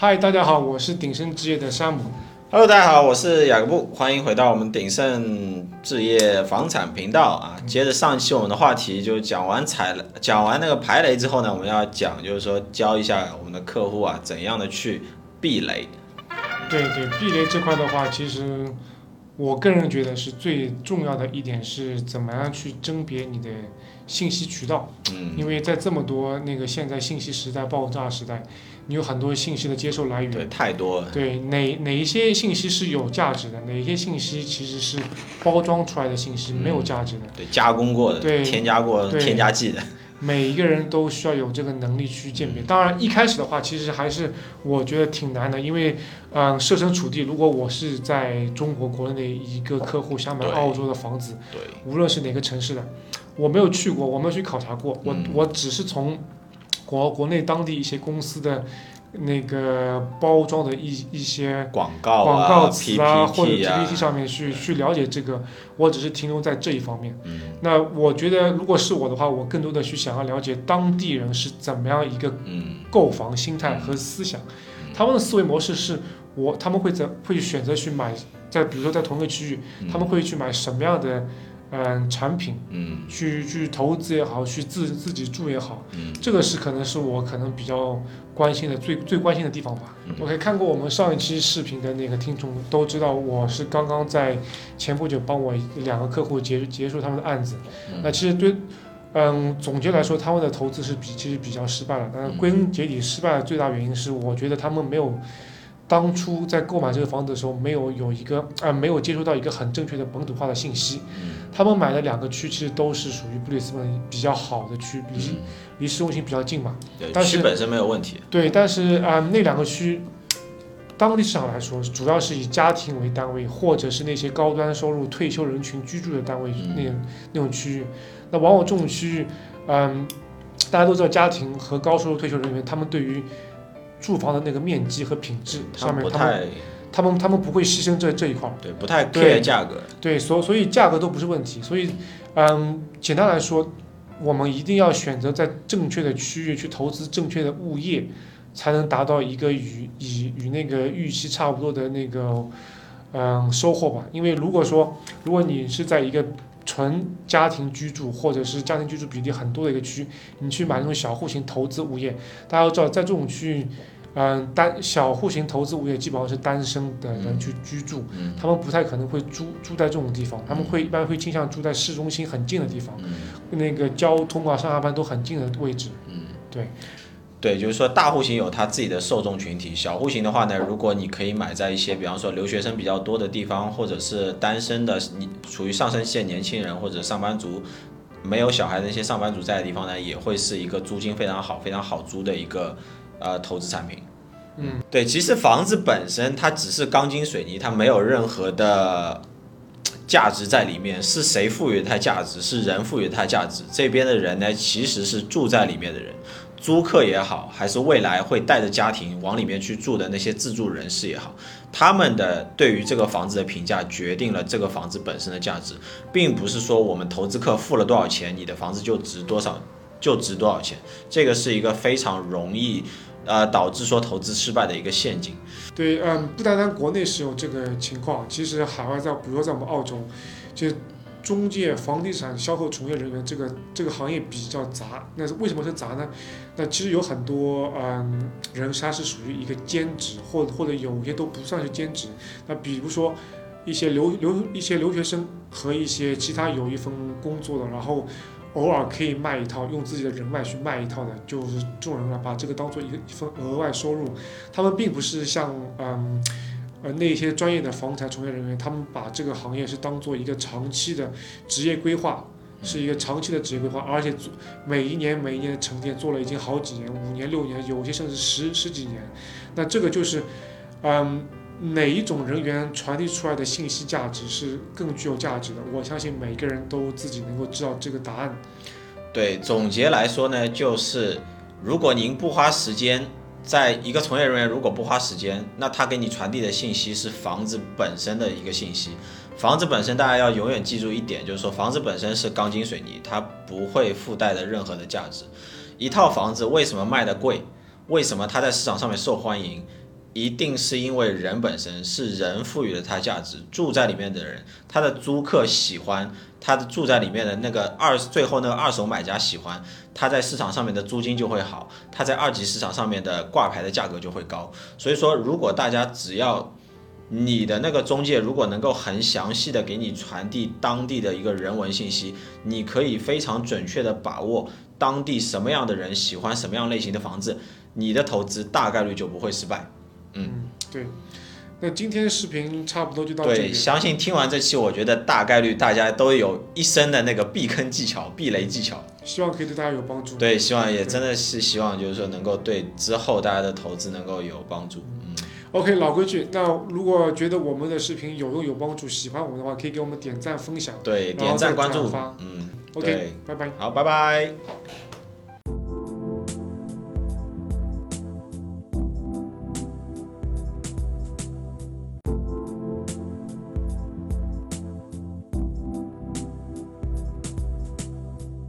嗨，大家好，我是鼎盛置业的山姆。Hello，大家好，我是雅各布，欢迎回到我们鼎盛置业房产频道啊。接着上一期我们的话题，就讲完踩了，讲完那个排雷之后呢，我们要讲就是说教一下我们的客户啊，怎样的去避雷。对对，避雷这块的话，其实我个人觉得是最重要的一点是怎么样去甄别你的信息渠道，嗯，因为在这么多那个现在信息时代爆炸时代，你有很多信息的接受来源。对，太多了。对哪哪一些信息是有价值的，哪一些信息其实是包装出来的信息，没有价值的。对，加工过的，对添加过对添加剂的。每一个人都需要有这个能力去鉴别。当然，一开始的话，其实还是我觉得挺难的，因为，嗯、设身处地，如果我是在中国国内的一个客户想买澳洲的房子，对，无论是哪个城市的，我没有去过，我没有去考察过，我嗯。我只是从国国内当地一些公司的那个包装的一一些广告广啊告词啊，或者 PPT 上面去去了解这个，我只是停留在这一方面。嗯。那我觉得，如果是我的话，我更多的去想要了解当地人是怎么样一个嗯。购房心态和思想，他们的思维模式是我他们会怎会选择去买，在比如说在同一个区域，嗯。他们会去买什么样的嗯、产品，嗯去去投资也好，去自自己住也好，嗯这个是可能是我可能比较关心的最最关心的地方吧。嗯 OK，看过我们上一期视频的那个听众都知道，我是刚刚在前不久帮我两个客户结结束他们的案子。嗯那其实对，嗯，总结来说，他们的投资是比其实比较失败了。但是归根结底，失败的最大原因是，我觉得他们没有当初在购买这个房子的时候，没有有一个啊、没有接触到一个很正确的本土化的信息。嗯他们买的两个区其实都是属于布里斯本比较好的区，离嗯，离市中心比较近嘛。对，但是区本身没有问题。对，但是啊、那两个区，当地市场来说，主要是以家庭为单位，或者是那些高端收入退休人群居住的单位，嗯那那种区域。那往往这种区域，嗯，大家都知道，家庭和高收入退休人员，他们对于住房的那个面积和品质上面，他们他们他们不会牺牲这这一块儿。对，不太对 care 价格。对，所所以价格都不是问题。所以，嗯，简单来说，我们一定要选择在正确的区域去投资正确的物业，才能达到一个与与与那个预期差不多的那个嗯收获吧。因为如果说如果你是在一个纯家庭居住或者是家庭居住比例很多的一个区，你去买那种小户型投资物业，大家都知道，在这种区域，嗯，单小户型投资物业基本上是单身的人去居住。嗯他们不太可能会住住在这种地方，他们会一般会倾向住在市中心很近的地方，嗯那个交通啊、上下班都很近的位置。嗯，对。对，就是说大户型有它自己的受众群体，小户型的话呢，如果你可以买在一些，比方说留学生比较多的地方，或者是单身的，你处于上升期的年轻人或者上班族，没有小孩的那些上班族在的地方呢，也会是一个租金非常好、非常好租的一个呃投资产品。嗯，对，其实房子本身它只是钢筋水泥，它没有任何的价值在里面。是谁赋予它价值？是人赋予它价值。这边的人呢，其实是住在里面的人，租客也好，还是未来会带着家庭往里面去住的那些自住人士也好，他们的对于这个房子的评价决定了这个房子本身的价值，并不是说我们投资客付了多少钱，你的房子就值多少，就值多少钱。这个是一个非常容易。呃，导致说投资失败的一个陷阱。对，嗯，不单单国内是有这个情况，其实海外在，比如说在我们澳洲，就中介、房地产销售从业人员这个这个行业比较杂。那是为什么是杂呢？那其实有很多嗯人他是属于一个兼职，或或者有些都不算是兼职。那比如说一些留留一些留学生和一些其他有一份工作的，然后偶尔可以卖一套，用自己的人脉去卖一套的，就是众人呢，把这个当做一个一份额外收入。他们并不是像嗯那些专业的房产从业人员，他们把这个行业是当做一个长期的职业规划，是一个长期的职业规划，而且做每一年每一年的沉淀做了已经好几年，五年六年，有些甚至十十几年。那这个就是嗯。哪一种人员传递出来的信息价值是更具有价值的？我相信每个人都自己能够知道这个答案。对，总结来说呢，就是如果您不花时间，在一个从业人员如果不花时间，那他给你传递的信息是房子本身的一个信息。房子本身，大家要永远记住一点，就是说房子本身是钢筋水泥，它不会附带的任何的价值。一套房子为什么卖的贵？为什么它在市场上面受欢迎？一定是因为人本身是人赋予了它价值，住在里面的人，他的租客喜欢，他的住在里面的那个二最后那个二手买家喜欢，他在市场上面的租金就会好，他在二级市场上面的挂牌的价格就会高。所以说，如果大家只要你的那个中介如果能够很详细的给你传递当地的一个人文信息，你可以非常准确的把握当地什么样的人喜欢什么样类型的房子，你的投资大概率就不会失败。嗯，对。那今天视频差不多就到这对，里。相信听完这期，我觉得大概率大家都有一身的那个避坑技巧、避雷技巧。希望可以对大家有帮助。对，希望也真的是希望就是说能够对之后大家的投资能够有帮助。嗯，OK，老规矩。那如果觉得我们的视频有用有帮助，喜欢我们的话，可以给我们点赞分享。对，点赞关注转发，嗯，OK，拜拜。好，拜拜。